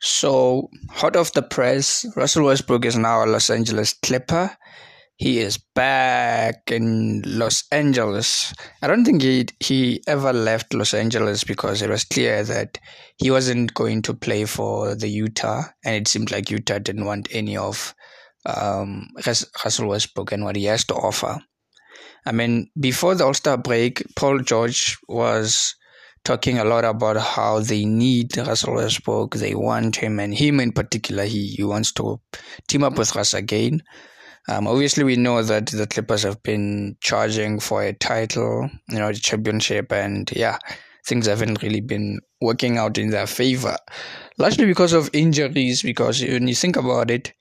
So, hot off the press, Russell Westbrook is now a Los Angeles Clipper. He is back in Los Angeles. I don't think he he ever left Los Angeles because it was clear that he wasn't going to play for the Utah, and it seemed like Utah didn't want any of um, Russell Westbrook and what he has to offer. I mean, before the All Star break, Paul George was talking a lot about how they need Russell Westbrook, they want him, and him in particular, he, he wants to team up with Russ again. Um, obviously, we know that the Clippers have been charging for a title, you know, the championship, and yeah, things haven't really been working out in their favor, largely because of injuries. Because when you think about it,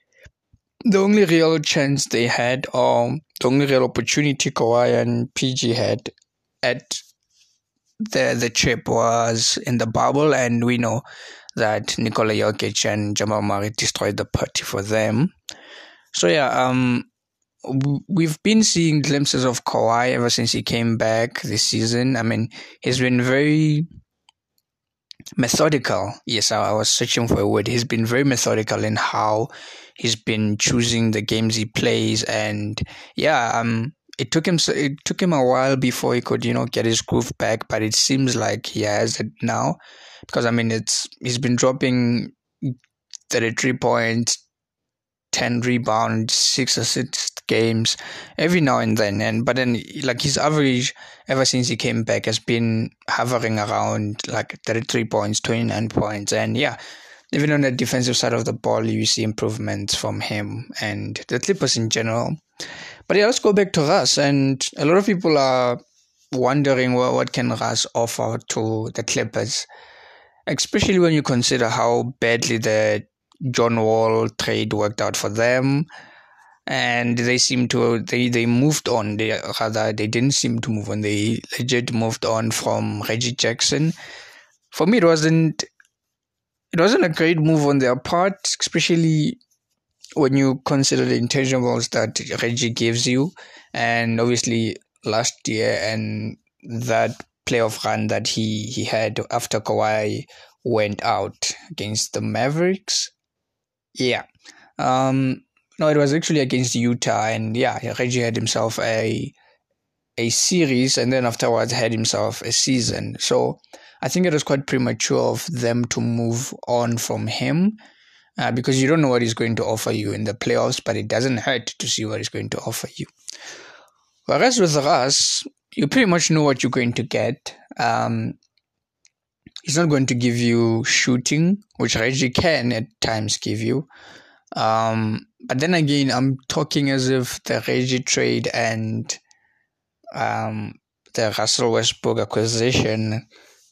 the only real chance they had, or the only real opportunity Kawhi and PG had at the the chip was in the bubble, and we know that Nikola Jokic and Jamal Murray destroyed the party for them. So yeah, um, we've been seeing glimpses of Kawhi ever since he came back this season. I mean, he's been very methodical. Yes, I was searching for a word. He's been very methodical in how he's been choosing the games he plays, and yeah, um, it took him it took him a while before he could you know get his groove back, but it seems like he has it now. Because I mean it's he's been dropping thirty three points, ten rebounds, six assists games every now and then, and but then like his average ever since he came back has been hovering around like thirty three points, twenty nine points, and yeah even on the defensive side of the ball, you see improvements from him and the Clippers in general. But yeah, let's go back to Russ. And a lot of people are wondering well, what can Russ offer to the Clippers, especially when you consider how badly the John Wall trade worked out for them. And they seem to they, they moved on. They rather they didn't seem to move on. They legit moved on from Reggie Jackson. For me, it wasn't it wasn't a great move on their part, especially when you consider the intangibles that Reggie gives you, and obviously last year and that playoff run that he he had after Kawhi went out against the Mavericks. Yeah. Um, no, it was actually against Utah, and yeah, Reggie had himself a a series, and then afterwards had himself a season. So I think it was quite premature of them to move on from him uh, because you don't know what he's going to offer you in the playoffs, but it doesn't hurt to see what he's going to offer you. Whereas with Russ, you pretty much know what you're going to get. Um, he's not going to give you shooting, which Reggie can at times give you. Um, but then again, I'm talking as if the Reggie trade and um, the Russell Westbrook acquisition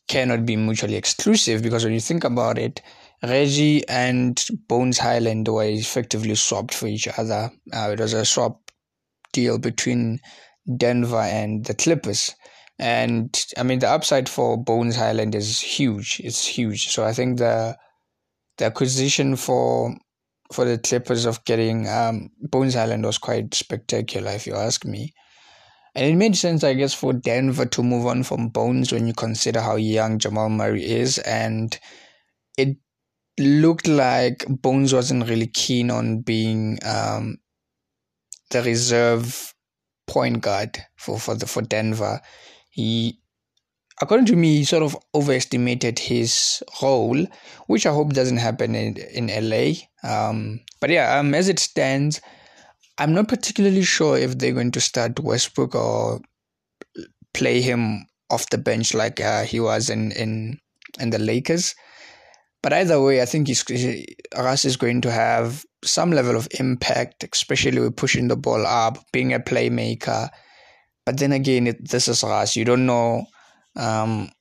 cannot be mutually exclusive because when you think about it, Reggie and Bones Hyland were effectively swapped for each other. Uh, it was a swap deal between Denver and the Clippers. And I mean, the upside for Bones Hyland is huge. It's huge. So I think the the acquisition for for the Clippers of getting um, Bones Hyland was quite spectacular, if you ask me. And it made sense, I guess, for Denver to move on from Bones when you consider how young Jamal Murray is. And it looked like Bones wasn't really keen on being um, the reserve point guard for, for, the, for Denver. He, according to me, he sort of overestimated his role, which I hope doesn't happen in, in LA. Um, but yeah, um, as it stands, I'm not particularly sure if they're going to start Westbrook or play him off the bench like uh, he was in, in in the Lakers. But either way, I think he's, Russ is going to have some level of impact, especially with pushing the ball up, being a playmaker. But then again, it, this is Russ. You don't know, um,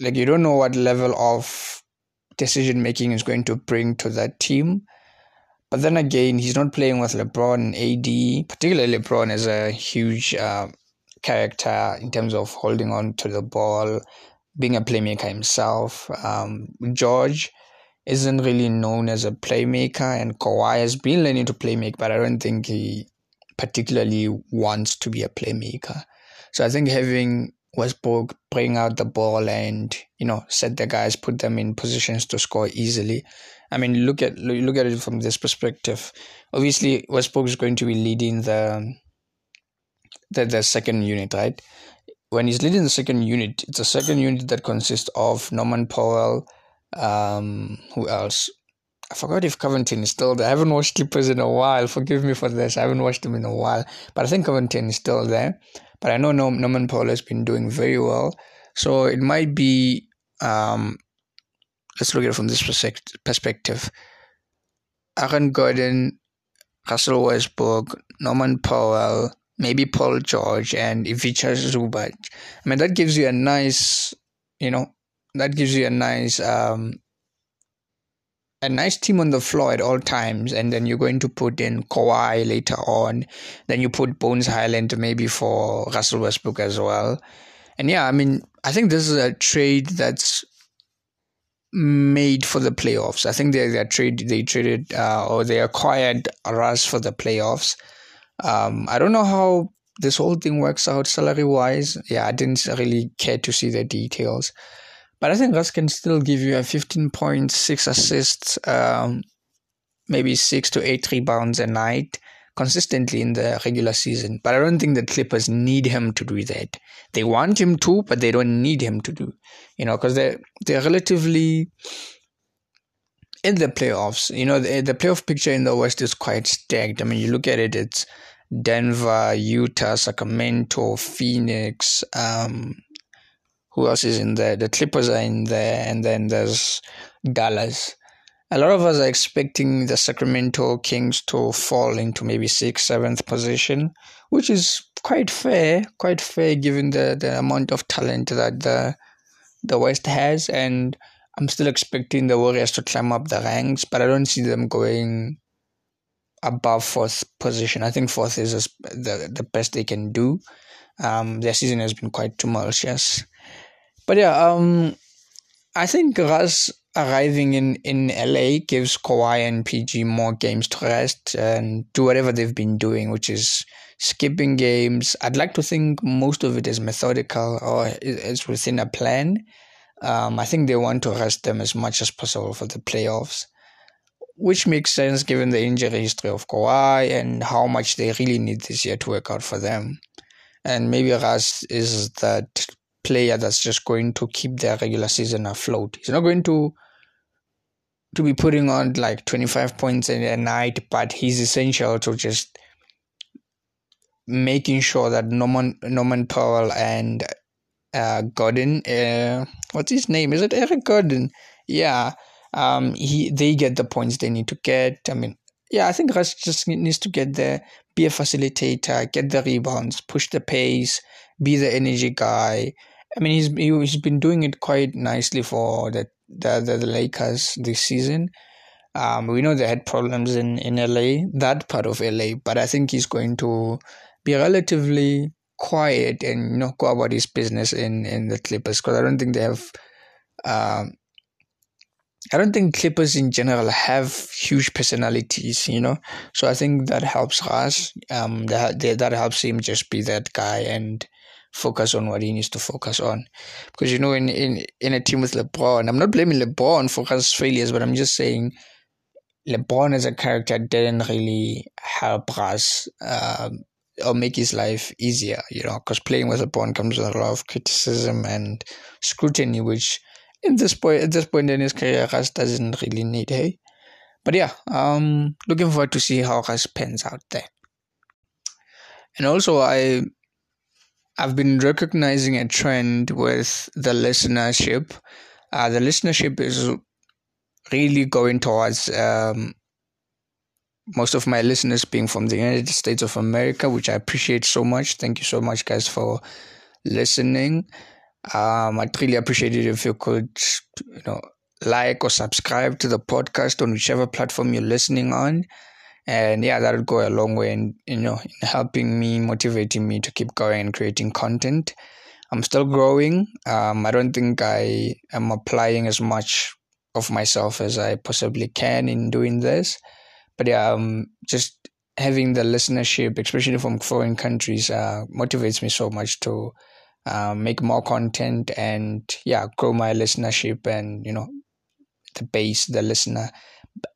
like you don't know what level of decision making is going to bring to that team. But then again, he's not playing with LeBron and AD. Particularly, LeBron is a huge uh, character in terms of holding on to the ball, being a playmaker himself. Um, George isn't really known as a playmaker, and Kawhi has been learning to playmake, but I don't think he particularly wants to be a playmaker. So I think having Westbrook bring out the ball and you know set the guys, put them in positions to score easily. I mean, look at look at it from this perspective. Obviously, Westbrook is going to be leading the the, the second unit, right? When he's leading the second unit, it's a second unit that consists of Norman Powell. Um, who else? I forgot if Covington is still there. I haven't watched Clippers in a while. Forgive me for this. I haven't watched them in a while. But I think Covington is still there. But I know Norman Powell has been doing very well. So it might be, um, let's look at it from this perspective. Aaron Gordon, Russell Westbrook, Norman Powell, maybe Paul George, and Ivica Zubac. I mean, that gives you a nice, you know, that gives you a nice um, a nice team on the floor at all times, and then you're going to put in Kawhi later on. Then you put Bones Hyland maybe for Russell Westbrook as well. And yeah, I mean, I think this is a trade that's made for the playoffs. I think they they trade they traded uh, or they acquired Russ for the playoffs. Um, I don't know how this whole thing works out salary wise. Yeah, I didn't really care to see the details. But I think Russ can still give you a 15.6 assists, um, maybe six to eight rebounds a night consistently in the regular season. But I don't think the Clippers need him to do that. They want him to, but they don't need him to do. You know, because they're they're relatively in the playoffs. You know, the, the playoff picture in the West is quite stacked. I mean, you look at it, it's Denver, Utah, Sacramento, Phoenix, um, who else is in there? The Clippers are in there, and then there's Dallas. A lot of us are expecting the Sacramento Kings to fall into maybe sixth, seventh position, which is quite fair, quite fair given the, the amount of talent that the the West has. And I'm still expecting the Warriors to climb up the ranks, but I don't see them going above fourth position. I think fourth is the the best they can do. Um, their season has been quite tumultuous. But yeah, um, I think Russ arriving in, in LA gives Kawhi and PG more games to rest and do whatever they've been doing, which is skipping games. I'd like to think most of it is methodical or it's within a plan. Um, I think they want to rest them as much as possible for the playoffs, which makes sense given the injury history of Kawhi and how much they really need this year to work out for them. And maybe Russ is that player that's just going to keep their regular season afloat. He's not going to to be putting on like 25 points in a night, but he's essential to just making sure that Norman Norman Powell and uh, Gordon, uh, what's his name? Is it Eric Gordon? Yeah, um, he they get the points they need to get. I mean, yeah, I think Russ just needs to get there, be a facilitator, get the rebounds, push the pace, be the energy guy, I mean, he's he's been doing it quite nicely for the the, the, Lakers this season. Um, we know they had problems in, in LA, that part of LA, but I think he's going to be relatively quiet and you know go about his business in in the Clippers because I don't think they have. Um, I don't think Clippers in general have huge personalities, you know. So I think that helps us. Um, that that helps him just be that guy and focus on what he needs to focus on. Because you know, in in, in a team with LeBron, I'm not blaming LeBron for his failures, but I'm just saying LeBron as a character didn't really help us um, or make his life easier, you know, because playing with LeBron comes with a lot of criticism and scrutiny, which in this point at this point in his career, Russ doesn't really need. Hey, but yeah, um, looking forward to see how Russ pans out there. And also, I I've been recognizing a trend with the listenership. Uh, the listenership is really going towards um, most of my listeners being from the United States of America, which I appreciate so much. Thank you so much, guys, for listening. Um, I'd really appreciate it if you could, you know, like or subscribe to the podcast on whichever platform you're listening on and yeah that would go a long way in you know in helping me motivating me to keep going and creating content. I'm still growing. Um, i don't think i am applying as much of myself as i possibly can in doing this. But yeah um, just having the listenership especially from foreign countries uh, motivates me so much to uh, make more content and yeah grow my listenership and you know the base the listener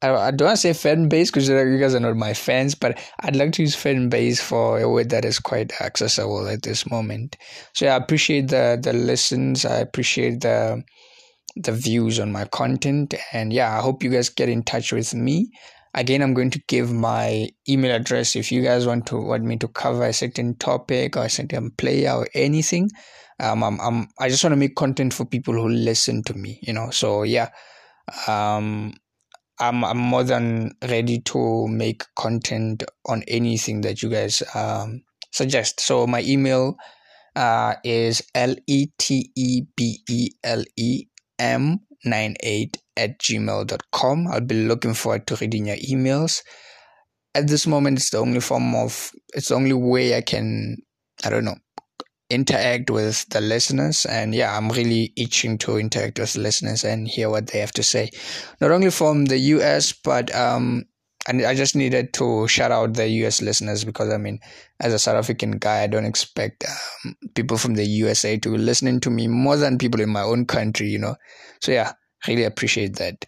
I, I don't want to say fan base because you guys are not my fans, but I'd like to use fan base for a word that is quite accessible at this moment. So yeah, I appreciate the the listens. I appreciate the the views on my content, and yeah, I hope you guys get in touch with me. Again, I'm going to give my email address if you guys want to want me to cover a certain topic or a certain player or anything. Um, I'm, I'm I just want to make content for people who listen to me, you know. So yeah, um, I'm I'm more than ready to make content on anything that you guys um, suggest. So my email uh, is l e t e b e l e m 98 at gmail.com. I'll be looking forward to reading your emails. At this moment, it's the only form of, it's the only way I can, I don't know, interact with the listeners. And yeah i'm really itching to interact with listeners and hear what they have to say. Not only from the us but um and i just needed to shout out the us listeners because i mean as a south african guy i don't expect um, people from the usa to be listening to me more than people in my own country you know. So yeah really appreciate that